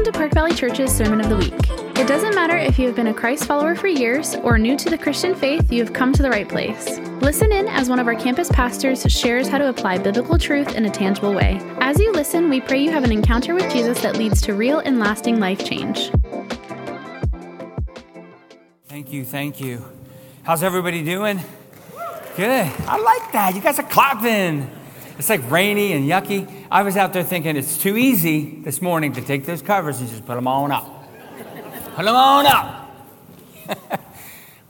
Welcome to Park Valley Church's Sermon of the Week. It doesn't matter if you have been a Christ follower for years or new to the Christian faith, you have come to the right place. Listen in as one of our campus pastors shares how to apply biblical truth in a tangible way. As you listen, we pray you have an encounter with Jesus that leads to real and lasting life change. Thank you, thank you. How's everybody doing? Good. I like that. You guys are clapping. It's like rainy and yucky. I was out there thinking it's too easy this morning to take those covers and just put them on up. Put them on up.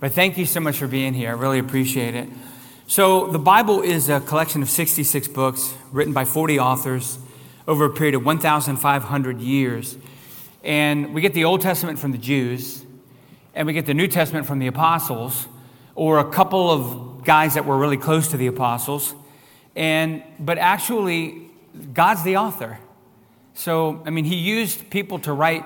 but thank you so much for being here. I really appreciate it. So, the Bible is a collection of 66 books written by 40 authors over a period of 1,500 years. And we get the Old Testament from the Jews, and we get the New Testament from the apostles, or a couple of guys that were really close to the apostles. And, but actually, God's the author. So, I mean, he used people to write,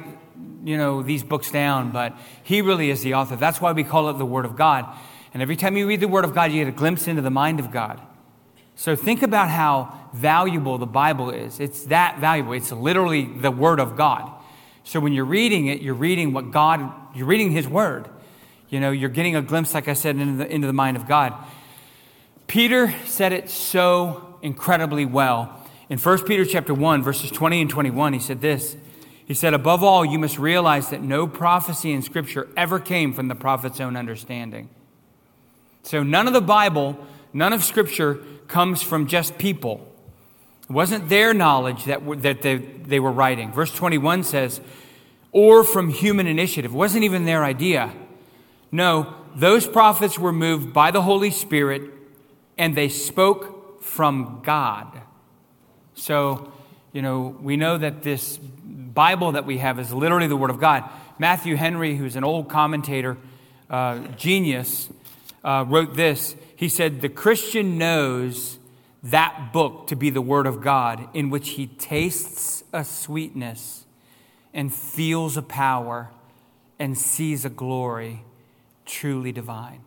you know, these books down, but he really is the author. That's why we call it the Word of God. And every time you read the Word of God, you get a glimpse into the mind of God. So think about how valuable the Bible is. It's that valuable. It's literally the Word of God. So when you're reading it, you're reading what God, you're reading His Word. You know, you're getting a glimpse, like I said, into the, into the mind of God. Peter said it so incredibly well. In 1 Peter chapter 1, verses 20 and 21, he said this. He said, Above all, you must realize that no prophecy in Scripture ever came from the prophet's own understanding. So none of the Bible, none of Scripture comes from just people. It wasn't their knowledge that, that they, they were writing. Verse 21 says, or from human initiative. It wasn't even their idea. No, those prophets were moved by the Holy Spirit and they spoke from God. So, you know, we know that this Bible that we have is literally the Word of God. Matthew Henry, who's an old commentator, uh, genius, uh, wrote this. He said, The Christian knows that book to be the Word of God, in which he tastes a sweetness and feels a power and sees a glory truly divine.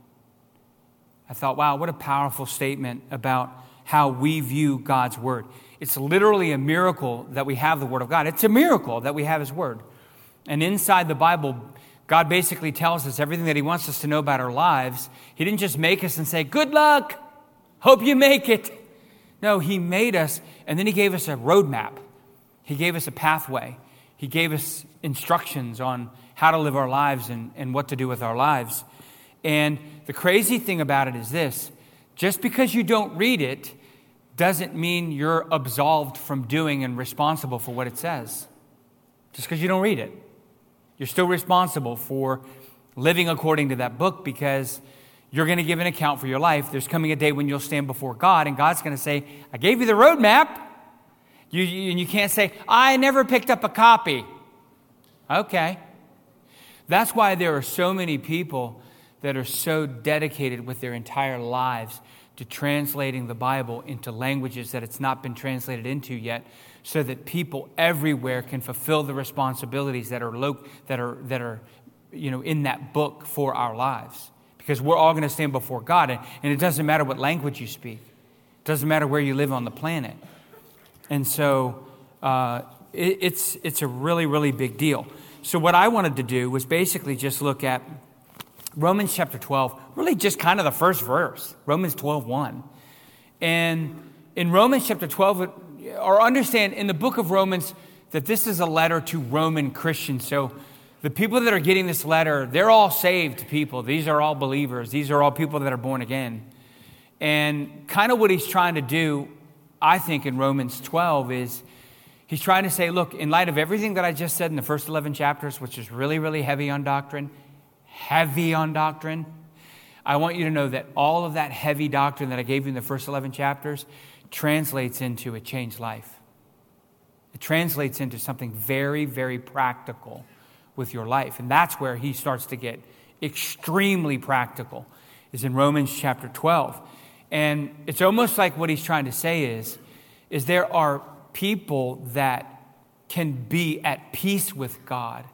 I thought, wow, what a powerful statement about how we view God's Word. It's literally a miracle that we have the Word of God. It's a miracle that we have His Word. And inside the Bible, God basically tells us everything that He wants us to know about our lives. He didn't just make us and say, Good luck, hope you make it. No, He made us, and then He gave us a roadmap. He gave us a pathway. He gave us instructions on how to live our lives and, and what to do with our lives. And the crazy thing about it is this just because you don't read it doesn't mean you're absolved from doing and responsible for what it says. Just because you don't read it. You're still responsible for living according to that book because you're going to give an account for your life. There's coming a day when you'll stand before God, and God's going to say, I gave you the roadmap. You, you, and you can't say, I never picked up a copy. Okay. That's why there are so many people that are so dedicated with their entire lives to translating the Bible into languages that it's not been translated into yet, so that people everywhere can fulfill the responsibilities that are, lo- that are, that are you know, in that book for our lives. Because we're all going to stand before God, and, and it doesn't matter what language you speak, it doesn't matter where you live on the planet. And so uh, it, it's, it's a really, really big deal. So, what I wanted to do was basically just look at Romans chapter 12, really just kind of the first verse, Romans 12, 1. And in Romans chapter 12, or understand in the book of Romans that this is a letter to Roman Christians. So the people that are getting this letter, they're all saved people. These are all believers. These are all people that are born again. And kind of what he's trying to do, I think, in Romans 12 is he's trying to say, look, in light of everything that I just said in the first 11 chapters, which is really, really heavy on doctrine, heavy on doctrine, I want you to know that all of that heavy doctrine that I gave you in the first 11 chapters translates into a changed life. It translates into something very, very practical with your life. And that's where he starts to get extremely practical, is in Romans chapter 12. And it's almost like what he's trying to say is, is there are people that can be at peace with God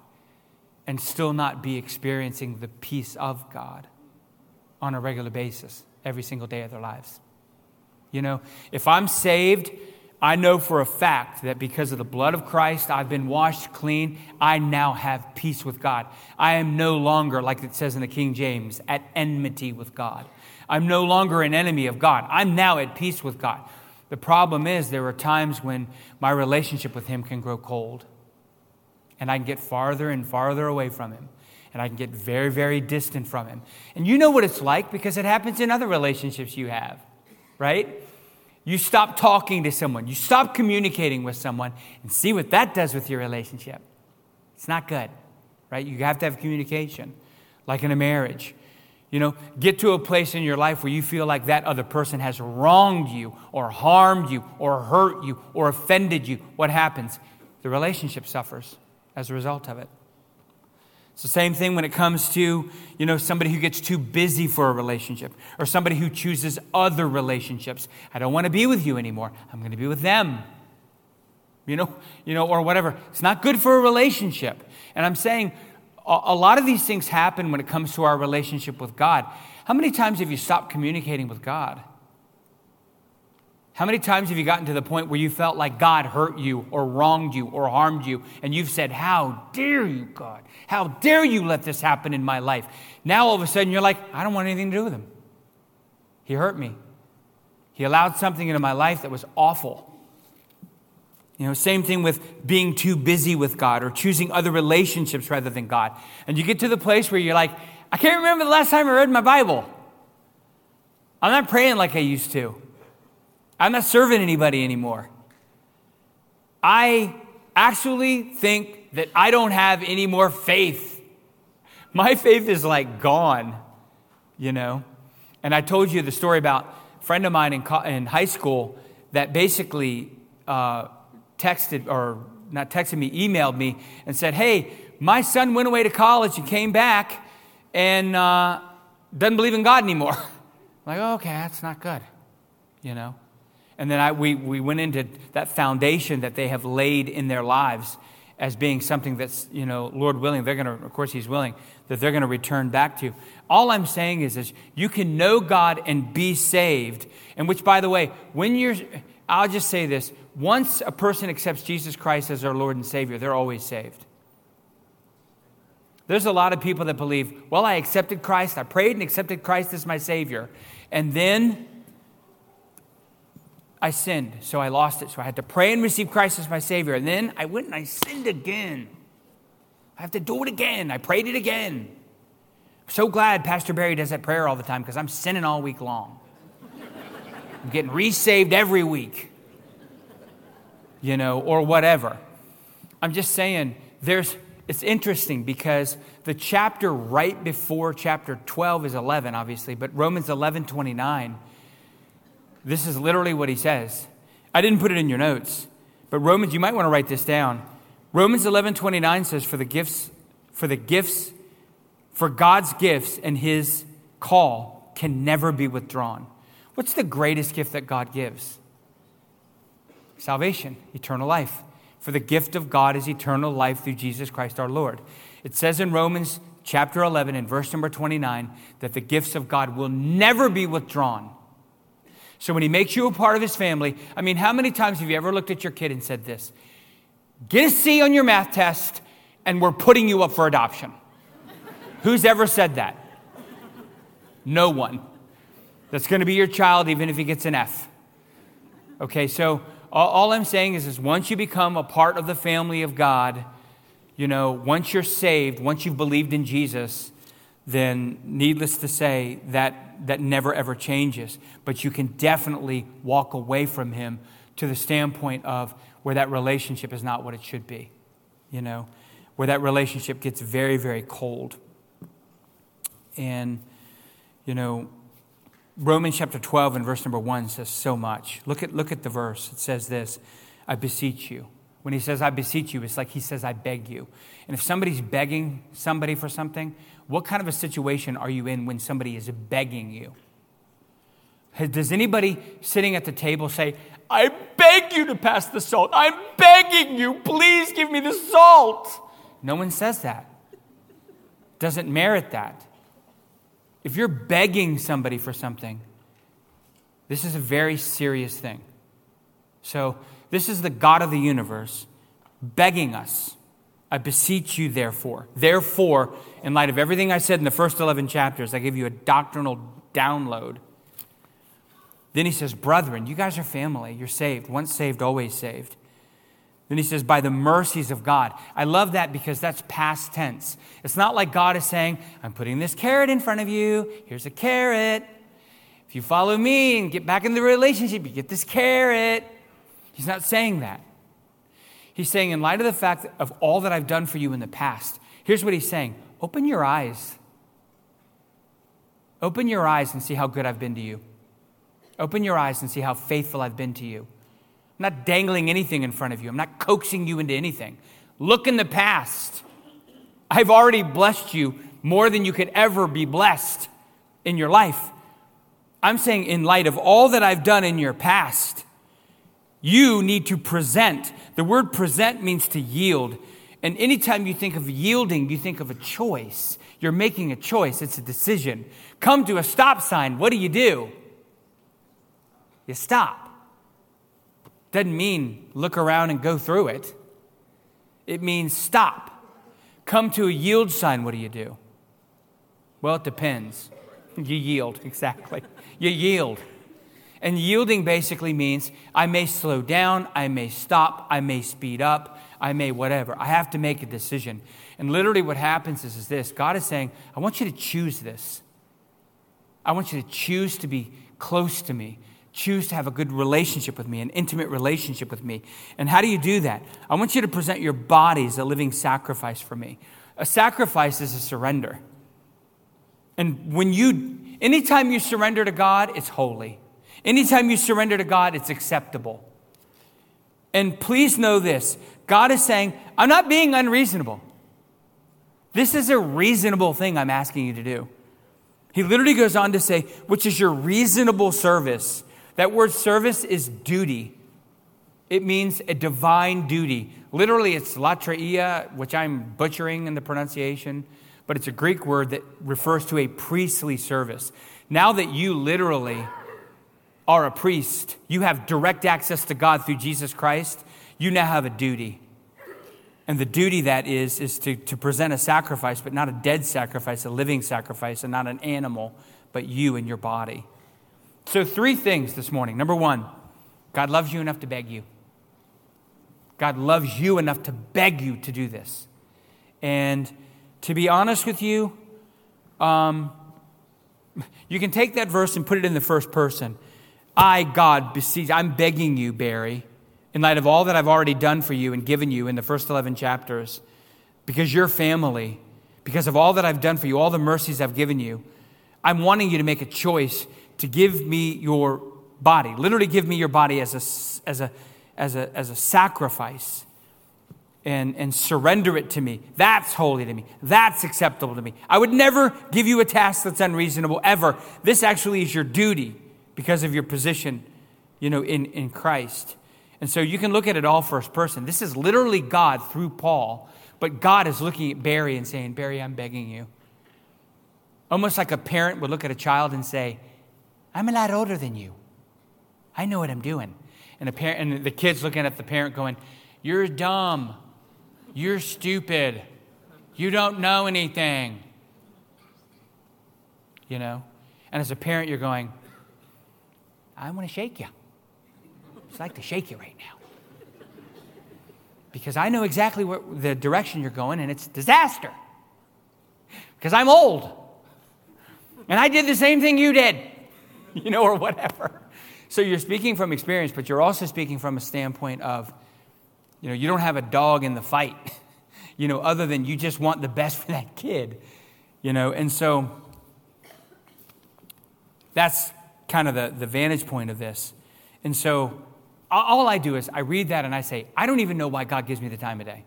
and still not be experiencing the peace of God on a regular basis every single day of their lives. You know, if I'm saved, I know for a fact that because of the blood of Christ, I've been washed clean. I now have peace with God. I am no longer, like it says in the King James, at enmity with God. I'm no longer an enemy of God. I'm now at peace with God. The problem is, there are times when my relationship with Him can grow cold, and I can get farther and farther away from Him, and I can get very, very distant from Him. And you know what it's like because it happens in other relationships you have, right? You stop talking to someone, you stop communicating with someone, and see what that does with your relationship. It's not good, right? You have to have communication, like in a marriage. You know, get to a place in your life where you feel like that other person has wronged you or harmed you or hurt you or offended you. What happens? The relationship suffers as a result of it. It's the same thing when it comes to, you know, somebody who gets too busy for a relationship or somebody who chooses other relationships. I don't want to be with you anymore. I'm going to be with them. You know, you know, or whatever. It's not good for a relationship. And I'm saying a, a lot of these things happen when it comes to our relationship with God. How many times have you stopped communicating with God? How many times have you gotten to the point where you felt like God hurt you or wronged you or harmed you, and you've said, How dare you, God? How dare you let this happen in my life? Now all of a sudden you're like, I don't want anything to do with him. He hurt me. He allowed something into my life that was awful. You know, same thing with being too busy with God or choosing other relationships rather than God. And you get to the place where you're like, I can't remember the last time I read my Bible. I'm not praying like I used to. I'm not serving anybody anymore. I actually think that I don't have any more faith. My faith is like gone, you know. And I told you the story about a friend of mine in, in high school that basically uh, texted, or not texted me, emailed me and said, Hey, my son went away to college and came back and uh, doesn't believe in God anymore. Like, oh, okay, that's not good, you know. And then I, we, we went into that foundation that they have laid in their lives as being something that's, you know, Lord willing, they're going to, of course, He's willing, that they're going to return back to. All I'm saying is, is you can know God and be saved. And which, by the way, when you're, I'll just say this once a person accepts Jesus Christ as their Lord and Savior, they're always saved. There's a lot of people that believe, well, I accepted Christ, I prayed and accepted Christ as my Savior. And then I sinned, so I lost it. So I had to pray and receive Christ as my Savior. And then I went and I sinned again. I have to do it again. I prayed it again. I'm so glad Pastor Barry does that prayer all the time because I'm sinning all week long. I'm getting resaved every week, you know, or whatever. I'm just saying, there's, it's interesting because the chapter right before chapter 12 is 11, obviously, but Romans 11 29 this is literally what he says. I didn't put it in your notes, but Romans, you might want to write this down. Romans 11 29 says, For the gifts, for the gifts, for God's gifts and his call can never be withdrawn. What's the greatest gift that God gives? Salvation, eternal life. For the gift of God is eternal life through Jesus Christ our Lord. It says in Romans chapter 11 and verse number 29 that the gifts of God will never be withdrawn. So when he makes you a part of his family, I mean, how many times have you ever looked at your kid and said this? Get a C on your math test, and we're putting you up for adoption. Who's ever said that? No one. That's going to be your child, even if he gets an F. Okay, so all, I'm saying is, is once you become a part of the family of God, you know, once you're saved, once you've believed in Jesus, then needless to say, that, that never ever changes. But you can definitely walk away from him to the standpoint of where that relationship is not what it should be, you know, where that relationship gets very, very cold. And, you know, Romans chapter 12 and verse number 1 says so much. Look at, look at the verse. It says this I beseech you. When he says, I beseech you, it's like he says, I beg you. And if somebody's begging somebody for something, what kind of a situation are you in when somebody is begging you? Does anybody sitting at the table say, I beg you to pass the salt? I'm begging you, please give me the salt. No one says that. Doesn't merit that. If you're begging somebody for something, this is a very serious thing. So This is the God of the universe begging us, I beseech you, therefore. Therefore, in light of everything I said in the first 11 chapters, I give you a doctrinal download. Then he says, Brethren, you guys are family. You're saved. Once saved, always saved. Then he says, by the mercies of God. I love that because that's past tense. It's not like God is saying, I'm putting this carrot in front of you. Here's a carrot. If you follow me and get back in the relationship, you get this carrot. He's not saying that. He's saying, in light of the fact of all that I've done for you in the past, here's what he's saying open your eyes. Open your eyes and see how good I've been to you. Open your eyes and see how faithful I've been to you. I'm not dangling anything in front of you, I'm not coaxing you into anything. Look in the past. I've already blessed you more than you could ever be blessed in your life. I'm saying, in light of all that I've done in your past, you need to present. The word present means to yield. And anytime you think of yielding, you think of a choice. You're making a choice, it's a decision. Come to a stop sign, what do you do? You stop. Doesn't mean look around and go through it, it means stop. Come to a yield sign, what do you do? Well, it depends. You yield, exactly. You yield. And yielding basically means I may slow down, I may stop, I may speed up, I may whatever. I have to make a decision. And literally, what happens is, is this God is saying, I want you to choose this. I want you to choose to be close to me, choose to have a good relationship with me, an intimate relationship with me. And how do you do that? I want you to present your body as a living sacrifice for me. A sacrifice is a surrender. And when you, anytime you surrender to God, it's holy. Anytime you surrender to God, it's acceptable. And please know this God is saying, I'm not being unreasonable. This is a reasonable thing I'm asking you to do. He literally goes on to say, which is your reasonable service. That word service is duty. It means a divine duty. Literally, it's latreia, which I'm butchering in the pronunciation, but it's a Greek word that refers to a priestly service. Now that you literally are a priest, you have direct access to God through Jesus Christ, you now have a duty. And the duty that is, is to, to present a sacrifice, but not a dead sacrifice, a living sacrifice, and not an animal, but you and your body. So, three things this morning. Number one, God loves you enough to beg you. God loves you enough to beg you to do this. And to be honest with you, um, you can take that verse and put it in the first person. I, God, beseech, I'm begging you, Barry, in light of all that I've already done for you and given you in the first 11 chapters, because you're family, because of all that I've done for you, all the mercies I've given you, I'm wanting you to make a choice to give me your body. Literally, give me your body as a, as a, as a, as a sacrifice and, and surrender it to me. That's holy to me. That's acceptable to me. I would never give you a task that's unreasonable, ever. This actually is your duty because of your position, you know, in, in Christ. And so you can look at it all first person. This is literally God through Paul, but God is looking at Barry and saying, Barry, I'm begging you. Almost like a parent would look at a child and say, I'm a lot older than you. I know what I'm doing. And, a parent, and the kid's looking at the parent going, You're dumb. You're stupid. You don't know anything. You know? And as a parent, you're going, I want to shake you. I'd like to shake you right now. Because I know exactly what the direction you're going, and it's disaster. Because I'm old. And I did the same thing you did, you know, or whatever. So you're speaking from experience, but you're also speaking from a standpoint of, you know, you don't have a dog in the fight, you know, other than you just want the best for that kid, you know. And so that's kind of the, the vantage point of this. And so all I do is I read that and I say, I don't even know why God gives me the time of day.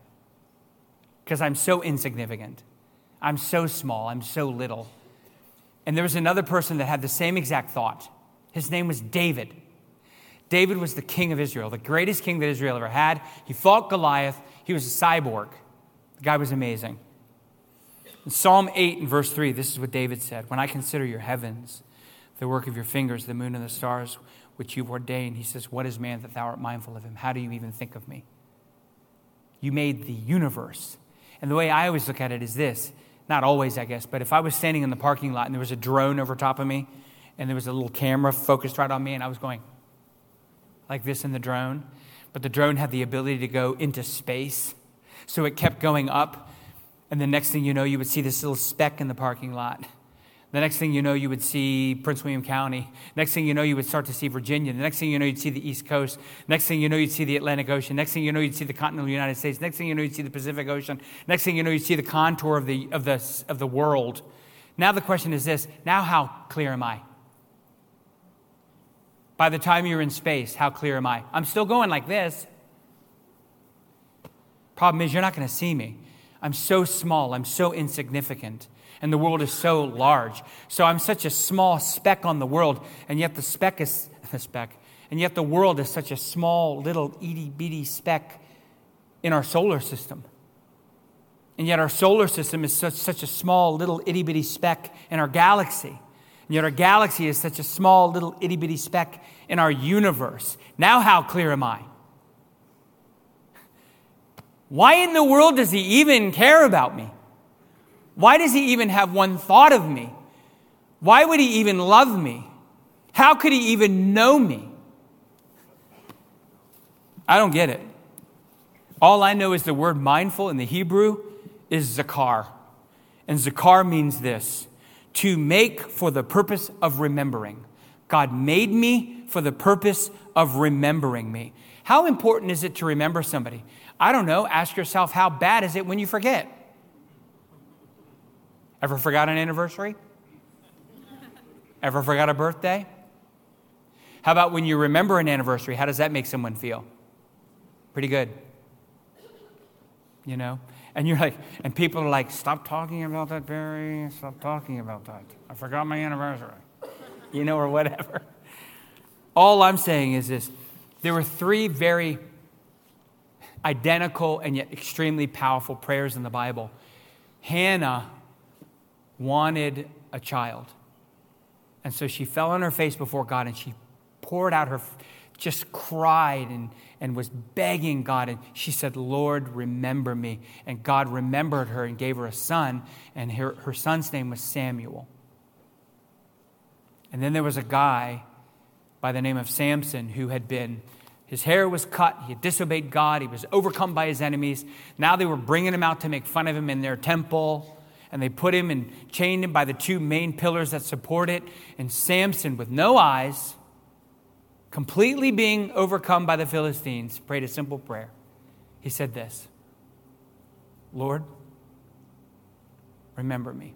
Because I'm so insignificant. I'm so small. I'm so little. And there was another person that had the same exact thought. His name was David. David was the king of Israel, the greatest king that Israel ever had. He fought Goliath. He was a cyborg. The guy was amazing. In Psalm 8 and verse 3, this is what David said When I consider your heavens, the work of your fingers, the moon and the stars, which you've ordained. He says, What is man that thou art mindful of him? How do you even think of me? You made the universe. And the way I always look at it is this not always, I guess, but if I was standing in the parking lot and there was a drone over top of me and there was a little camera focused right on me and I was going like this in the drone, but the drone had the ability to go into space. So it kept going up. And the next thing you know, you would see this little speck in the parking lot. The next thing you know, you would see Prince William County. Next thing you know, you would start to see Virginia. The next thing you know, you'd see the East Coast. Next thing you know, you'd see the Atlantic Ocean. Next thing you know, you'd see the continental United States. Next thing you know, you'd see the Pacific Ocean. Next thing you know, you'd see the contour of the, of the, of the world. Now the question is this now, how clear am I? By the time you're in space, how clear am I? I'm still going like this. Problem is, you're not going to see me. I'm so small, I'm so insignificant and the world is so large. So I'm such a small speck on the world, and yet the speck is the speck, and yet the world is such a small little itty bitty speck in our solar system. And yet our solar system is such, such a small little itty bitty speck in our galaxy. And yet our galaxy is such a small little itty bitty speck in our universe. Now, how clear am I? Why in the world does he even care about me? Why does he even have one thought of me? Why would he even love me? How could he even know me? I don't get it. All I know is the word mindful in the Hebrew is zakar. And zakar means this to make for the purpose of remembering. God made me for the purpose of remembering me. How important is it to remember somebody? I don't know. Ask yourself, how bad is it when you forget? Ever forgot an anniversary? Ever forgot a birthday? How about when you remember an anniversary? How does that make someone feel? Pretty good. You know? And you're like, and people are like, stop talking about that, Barry. Stop talking about that. I forgot my anniversary. You know, or whatever. All I'm saying is this there were three very identical and yet extremely powerful prayers in the Bible. Hannah wanted a child. And so she fell on her face before God and she poured out her, just cried and, and was begging God. And she said, Lord, remember me. And God remembered her and gave her a son, and her, her son's name was Samuel. And then there was a guy by the name of Samson who had been, his hair was cut, he had disobeyed God, he was overcome by his enemies. Now they were bringing him out to make fun of him in their temple and they put him and chained him by the two main pillars that support it. And Samson, with no eyes, completely being overcome by the Philistines, prayed a simple prayer. He said this Lord, remember me.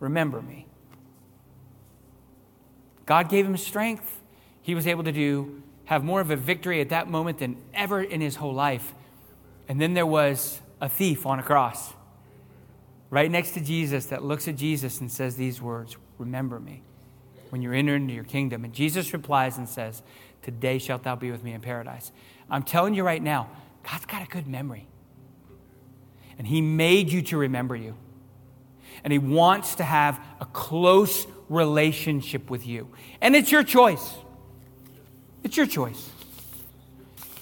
Remember me. God gave him strength. He was able to do have more of a victory at that moment than ever in his whole life. And then there was a thief on a cross right next to Jesus that looks at Jesus and says these words Remember me when you're entered into your kingdom. And Jesus replies and says, Today shalt thou be with me in paradise. I'm telling you right now, God's got a good memory. And He made you to remember you. And He wants to have a close relationship with you. And it's your choice. It's your choice.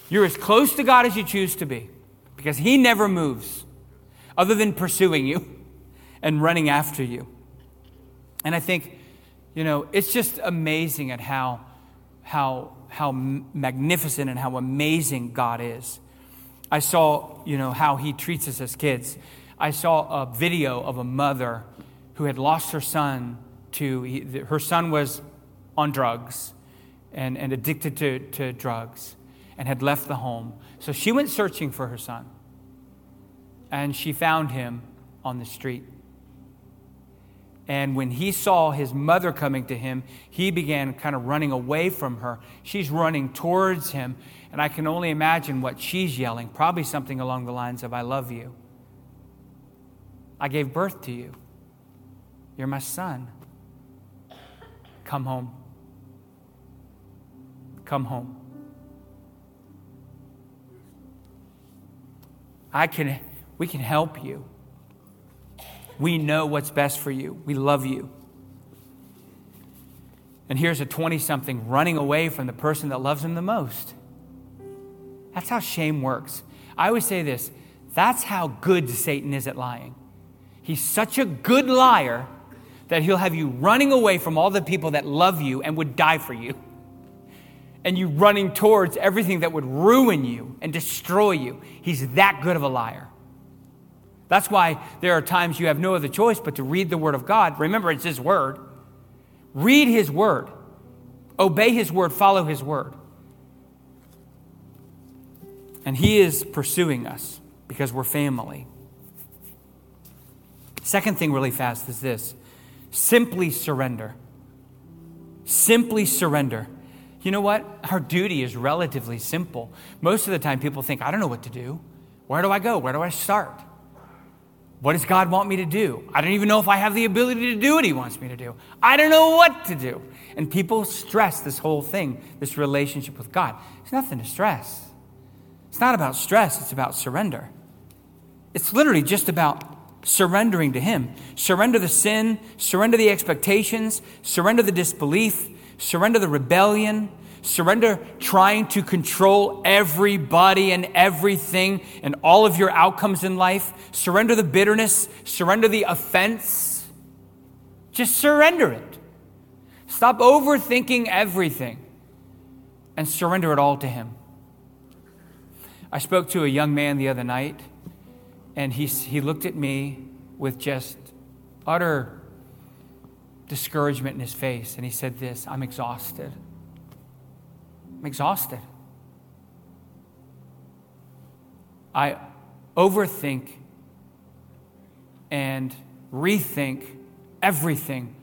You're as close to God as you choose to be because He never moves other than pursuing you and running after you. And I think, you know, it's just amazing at how, how, how magnificent and how amazing God is. I saw, you know, how He treats us as kids. I saw a video of a mother who had lost her son to, he, her son was on drugs and, and addicted to, to drugs and had left the home. So she went searching for her son. And she found him on the street. And when he saw his mother coming to him, he began kind of running away from her. She's running towards him. And I can only imagine what she's yelling probably something along the lines of, I love you. I gave birth to you. You're my son. Come home. Come home. I can, we can help you. We know what's best for you. We love you. And here's a 20 something running away from the person that loves him the most. That's how shame works. I always say this that's how good Satan is at lying. He's such a good liar that he'll have you running away from all the people that love you and would die for you. And you running towards everything that would ruin you and destroy you. He's that good of a liar. That's why there are times you have no other choice but to read the Word of God. Remember, it's His Word. Read His Word, obey His Word, follow His Word. And He is pursuing us because we're family. Second thing, really fast, is this simply surrender. Simply surrender. You know what? Our duty is relatively simple. Most of the time, people think, I don't know what to do. Where do I go? Where do I start? What does God want me to do? I don't even know if I have the ability to do what He wants me to do. I don't know what to do. And people stress this whole thing, this relationship with God. It's nothing to stress. It's not about stress, it's about surrender. It's literally just about surrendering to Him. Surrender the sin, surrender the expectations, surrender the disbelief, surrender the rebellion, surrender trying to control everybody and everything and all of your outcomes in life, surrender the bitterness, surrender the offense. Just surrender it. Stop overthinking everything and surrender it all to Him. I spoke to a young man the other night and he, he looked at me with just utter discouragement in his face. And he said, This, I'm exhausted. I'm exhausted. I overthink and rethink everything.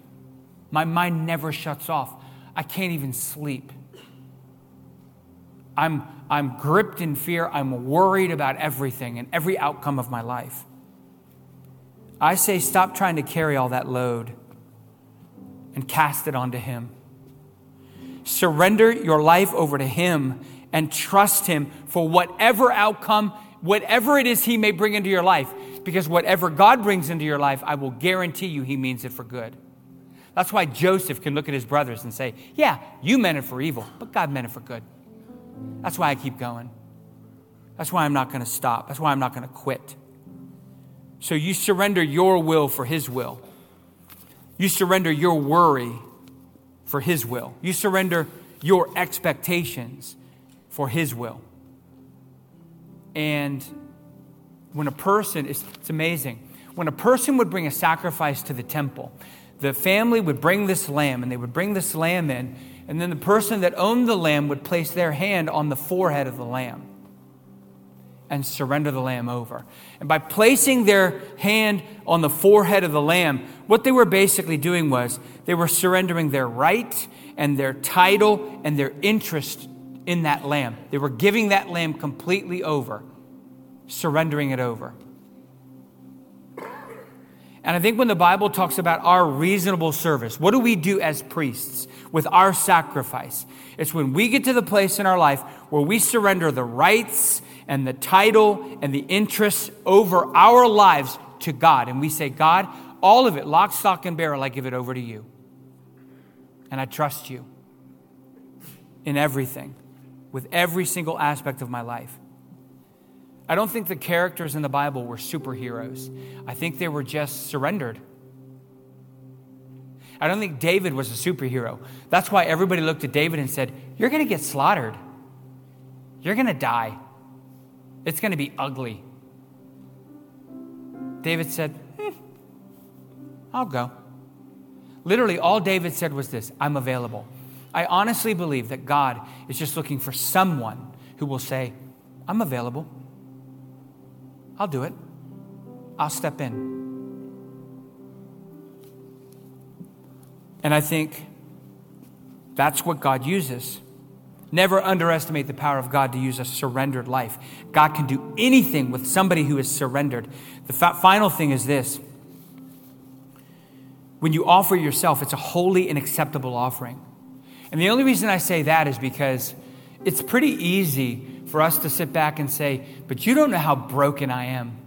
My mind never shuts off. I can't even sleep. I'm I'm gripped in fear. I'm worried about everything and every outcome of my life. I say, stop trying to carry all that load and cast it onto Him. Surrender your life over to Him and trust Him for whatever outcome, whatever it is He may bring into your life. Because whatever God brings into your life, I will guarantee you He means it for good. That's why Joseph can look at his brothers and say, Yeah, you meant it for evil, but God meant it for good. That's why I keep going. That's why I'm not going to stop. That's why I'm not going to quit. So you surrender your will for His will. You surrender your worry for His will. You surrender your expectations for His will. And when a person, it's, it's amazing, when a person would bring a sacrifice to the temple, the family would bring this lamb and they would bring this lamb in and then the person that owned the lamb would place their hand on the forehead of the lamb and surrender the lamb over. And by placing their hand on the forehead of the lamb, what they were basically doing was they were surrendering their right and their title and their interest in that lamb. They were giving that lamb completely over, surrendering it over. And I think when the Bible talks about our reasonable service, what do we do as priests with our sacrifice? It's when we get to the place in our life where we surrender the rights and the title and the interests over our lives to God. And we say, God, all of it, lock, stock, and barrel, I give it over to you. And I trust you in everything, with every single aspect of my life. I don't think the characters in the Bible were superheroes. I think they were just surrendered. I don't think David was a superhero. That's why everybody looked at David and said, You're going to get slaughtered. You're going to die. It's going to be ugly. David said, hmm, I'll go. Literally, all David said was this I'm available. I honestly believe that God is just looking for someone who will say, I'm available. I'll do it. I'll step in. And I think that's what God uses. Never underestimate the power of God to use a surrendered life. God can do anything with somebody who is surrendered. The fa- final thing is this when you offer yourself, it's a holy and acceptable offering. And the only reason I say that is because it's pretty easy for us to sit back and say, But you don't know how broken I am.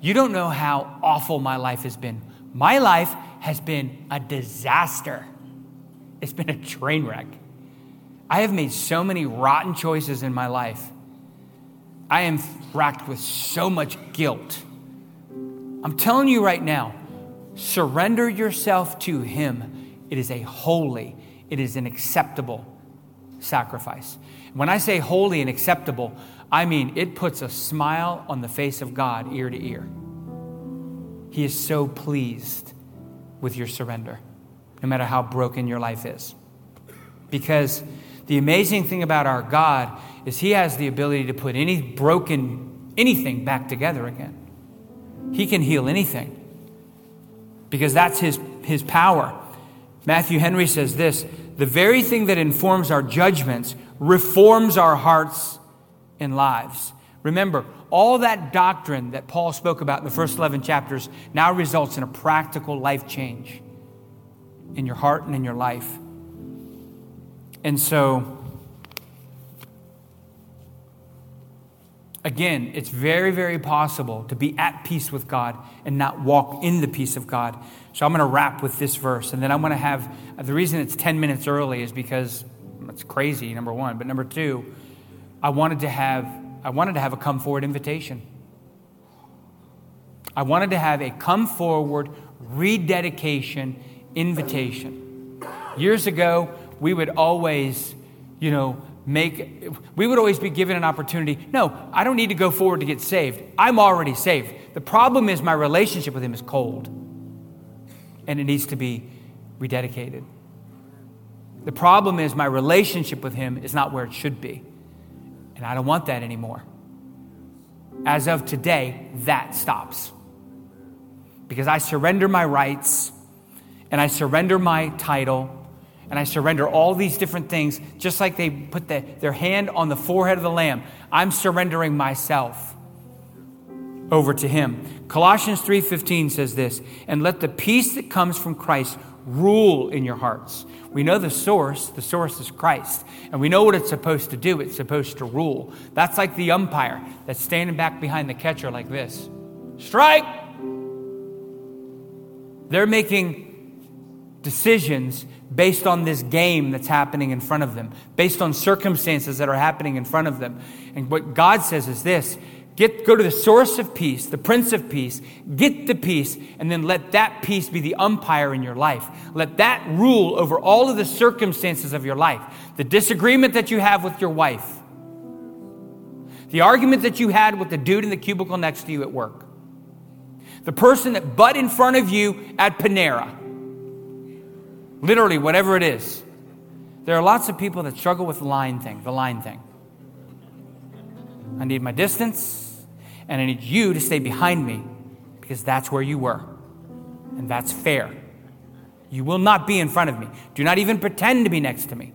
You don't know how awful my life has been. My life has been a disaster. it's been a train wreck. I have made so many rotten choices in my life. I am racked with so much guilt. I'm telling you right now, surrender yourself to Him. It is a holy, it is an acceptable sacrifice. When I say holy and acceptable, I mean it puts a smile on the face of God ear to ear. He is so pleased with your surrender, no matter how broken your life is. Because the amazing thing about our God is He has the ability to put any broken anything back together again. He can heal anything because that's His, his power. Matthew Henry says this the very thing that informs our judgments reforms our hearts and lives. Remember, all that doctrine that Paul spoke about in the first 11 chapters now results in a practical life change in your heart and in your life. And so, again, it's very, very possible to be at peace with God and not walk in the peace of God. So I'm going to wrap with this verse. And then I'm going to have the reason it's 10 minutes early is because it's crazy, number one. But number two, I wanted to have, I wanted to have a come forward invitation. I wanted to have a come forward rededication invitation. Years ago, we would always, you know, make, we would always be given an opportunity. No, I don't need to go forward to get saved. I'm already saved. The problem is my relationship with Him is cold, and it needs to be rededicated. The problem is my relationship with Him is not where it should be, and I don't want that anymore. As of today, that stops. Because I surrender my rights and I surrender my title and I surrender all these different things, just like they put the, their hand on the forehead of the Lamb. I'm surrendering myself over to Him. Colossians 3:15 says this, "And let the peace that comes from Christ rule in your hearts." We know the source, the source is Christ, and we know what it's supposed to do. It's supposed to rule. That's like the umpire that's standing back behind the catcher like this. Strike! They're making decisions based on this game that's happening in front of them, based on circumstances that are happening in front of them. And what God says is this get, go to the source of peace, the Prince of Peace, get the peace, and then let that peace be the umpire in your life. Let that rule over all of the circumstances of your life. The disagreement that you have with your wife, the argument that you had with the dude in the cubicle next to you at work, the person that butt in front of you at Panera Literally, whatever it is. There are lots of people that struggle with the line thing, the line thing. I need my distance, and I need you to stay behind me because that's where you were. And that's fair. You will not be in front of me. Do not even pretend to be next to me.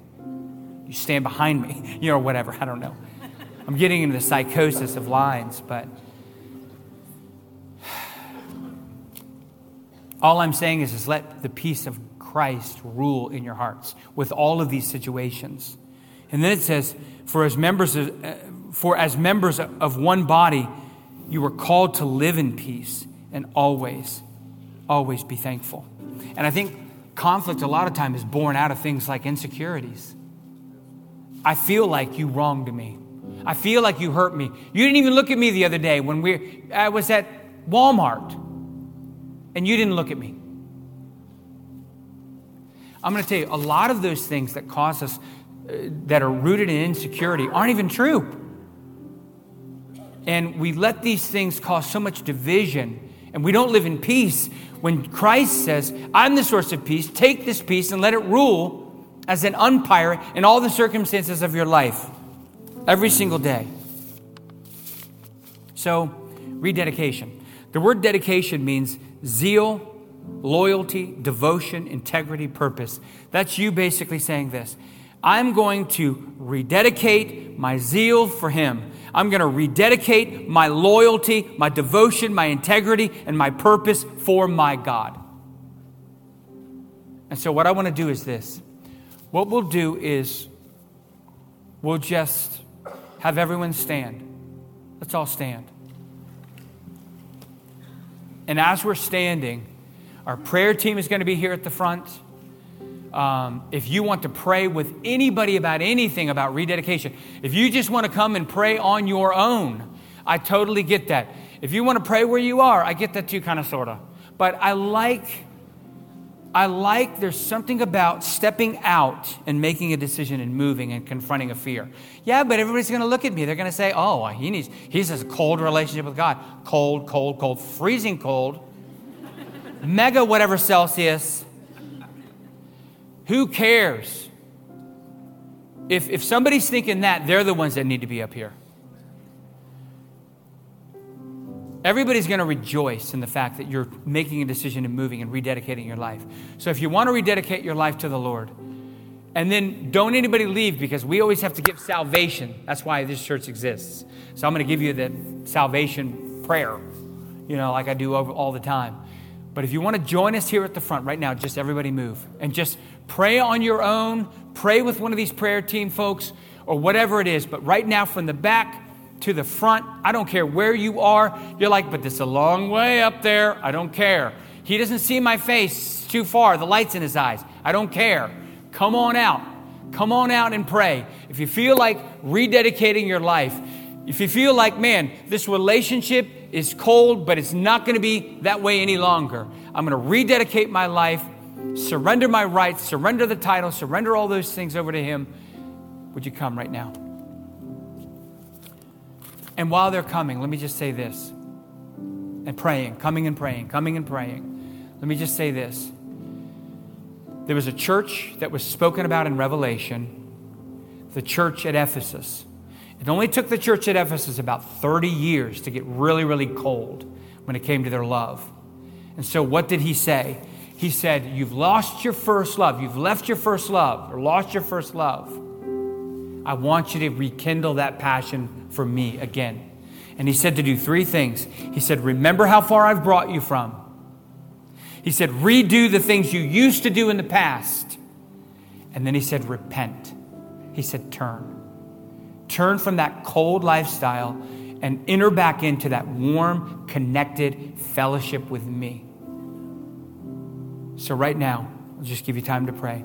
You stand behind me, you know, whatever. I don't know. I'm getting into the psychosis of lines, but all I'm saying is, is let the peace of Christ rule in your hearts with all of these situations. And then it says, for as members of, uh, for as members of one body, you were called to live in peace and always, always be thankful. And I think conflict a lot of time is born out of things like insecurities. I feel like you wronged me. I feel like you hurt me. You didn't even look at me the other day when we I was at Walmart and you didn't look at me. I'm going to tell you, a lot of those things that cause us, uh, that are rooted in insecurity, aren't even true. And we let these things cause so much division, and we don't live in peace when Christ says, I'm the source of peace. Take this peace and let it rule as an umpire in all the circumstances of your life, every single day. So, rededication. The word dedication means zeal loyalty, devotion, integrity, purpose. That's you basically saying this I'm going to rededicate my zeal for Him. I'm going to rededicate my loyalty, my devotion, my integrity, and my purpose for my God. And so, what I want to do is this. What we'll do is we'll just have everyone stand. Let's all stand. And as we're standing, our prayer team is going to be here at the front. um, if you want to pray with anybody about anything about rededication, if you just want to come and pray on your own, I totally get that. If you want to pray where you are, I get that too, kind of, sort of. But I like, I like there's something about stepping out and making a decision and moving and confronting a fear. Yeah, but everybody's going to look at me. They're going to say, oh, he needs, he has a cold relationship with God. Cold, cold, cold, freezing cold, mega whatever Celsius. Who cares? If, if somebody's thinking that, they're the ones that need to be up here. Everybody's going to rejoice in the fact that you're making a decision and moving and rededicating your life. So if you want to rededicate your life to the Lord, and then don't anybody leave because we always have to give salvation. That's why this church exists. So I'm going to give you the salvation prayer, you know, like I do all the time. But if you want to join us here at the front right now, just everybody move and just pray on your own, pray with one of these prayer team folks or whatever it is. But right now, from the back, to the front. I don't care where you are. You're like, but this is a long way up there. I don't care. He doesn't see my face too far. The light's in his eyes. I don't care. Come on out. Come on out and pray. If you feel like rededicating your life, if you feel like, man, this relationship is cold, but it's not going to be that way any longer, I'm going to rededicate my life, surrender my rights, surrender the title, surrender all those things over to Him. Would you come right now? And while they're coming, let me just say this and praying, coming and praying, coming and praying. Let me just say this. There was a church that was spoken about in Revelation, the church at Ephesus. It only took the church at Ephesus about 30 years to get really, really cold when it came to their love. And so, what did he say? He said, You've lost your first love. You've left your first love or lost your first love. I want you to rekindle that passion for me again. And he said to do three things. He said, Remember how far I've brought you from. He said, Redo the things you used to do in the past. And then he said, Repent. He said, Turn. Turn from that cold lifestyle and enter back into that warm, connected fellowship with me. So, right now, I'll just give you time to pray.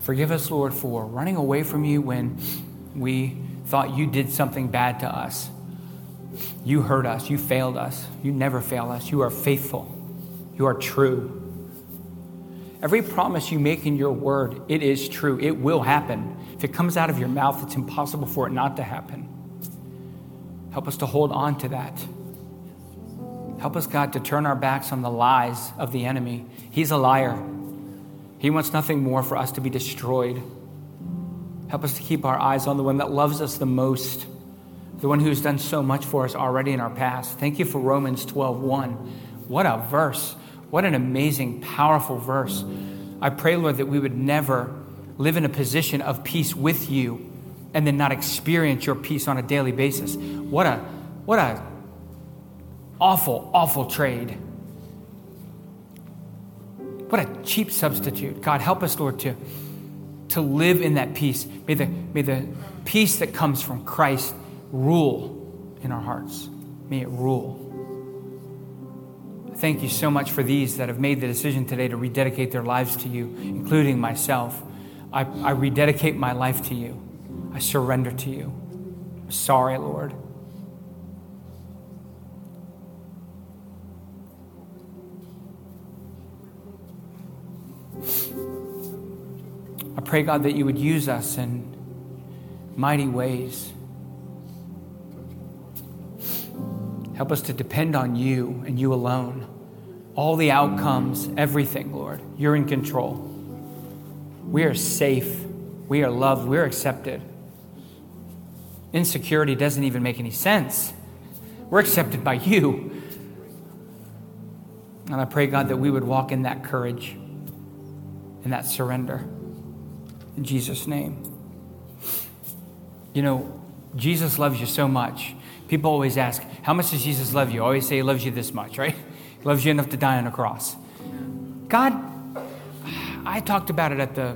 Forgive us, Lord, for running away from you when we thought you did something bad to us. You hurt us. You failed us. You never fail us. You are faithful. You are true. Every promise you make in your word, it is true. It will happen. If it comes out of your mouth, it's impossible for it not to happen. Help us to hold on to that. Help us, God, to turn our backs on the lies of the enemy. He's a liar. He wants nothing more for us to be destroyed. Help us to keep our eyes on the one that loves us the most, the one who's done so much for us already in our past. Thank you for Romans 12:1. What a verse. What an amazing, powerful verse. I pray, Lord, that we would never live in a position of peace with you and then not experience your peace on a daily basis. What a what a awful, awful trade. What a cheap substitute. God, help us, Lord, to, to live in that peace. May the, may the peace that comes from Christ rule in our hearts. May it rule. Thank you so much for these that have made the decision today to rededicate their lives to you, including myself. I, I rededicate my life to you. I surrender to you. I'm sorry, Lord. I pray, God, that you would use us in mighty ways. Help us to depend on you and you alone. All the outcomes, everything, Lord, you're in control. We are safe. We are loved. We're accepted. Insecurity doesn't even make any sense. We're accepted by you. And I pray, God, that we would walk in that courage and that surrender. In Jesus' name. You know, Jesus loves you so much. People always ask, How much does Jesus love you? I always say he loves you this much, right? He loves you enough to die on a cross. God, I talked about it at the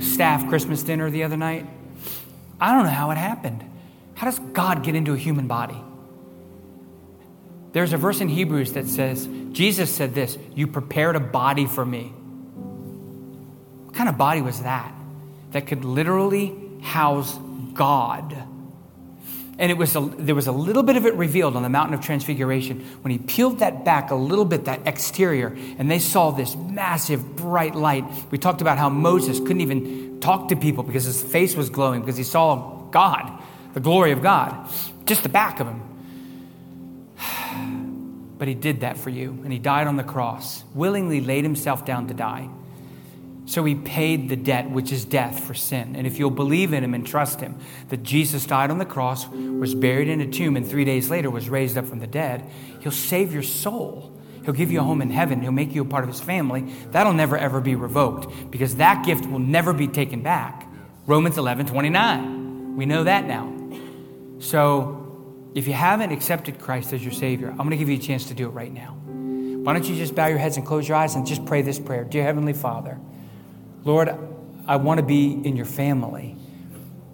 staff Christmas dinner the other night. I don't know how it happened. How does God get into a human body? There's a verse in Hebrews that says, Jesus said this, You prepared a body for me. What kind of body was that? That could literally house God. And it was a, there was a little bit of it revealed on the mountain of transfiguration when he peeled that back a little bit, that exterior, and they saw this massive bright light. We talked about how Moses couldn't even talk to people because his face was glowing because he saw God, the glory of God, just the back of him. But he did that for you, and he died on the cross, willingly laid himself down to die. So he paid the debt, which is death for sin. And if you'll believe in him and trust him, that Jesus died on the cross, was buried in a tomb, and three days later was raised up from the dead, he'll save your soul. He'll give you a home in heaven. He'll make you a part of his family. That'll never, ever be revoked because that gift will never be taken back. Romans 11 29. We know that now. So if you haven't accepted Christ as your Savior, I'm going to give you a chance to do it right now. Why don't you just bow your heads and close your eyes and just pray this prayer Dear Heavenly Father, Lord, I want to be in your family.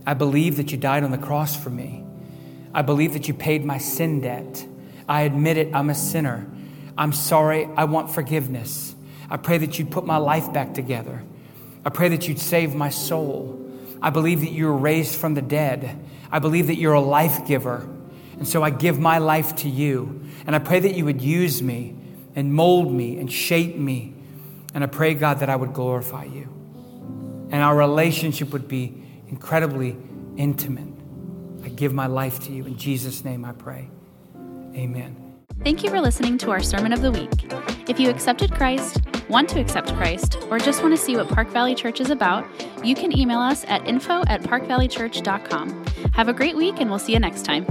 I believe that you died on the cross for me. I believe that you paid my sin debt. I admit it, I'm a sinner. I'm sorry, I want forgiveness. I pray that you'd put my life back together. I pray that you'd save my soul. I believe that you were raised from the dead. I believe that you're a life giver. And so I give my life to you. And I pray that you would use me and mold me and shape me. And I pray, God, that I would glorify you. And our relationship would be incredibly intimate. I give my life to you. In Jesus' name I pray. Amen. Thank you for listening to our Sermon of the Week. If you accepted Christ, want to accept Christ, or just want to see what Park Valley Church is about, you can email us at info at parkvalleychurch.com. Have a great week, and we'll see you next time.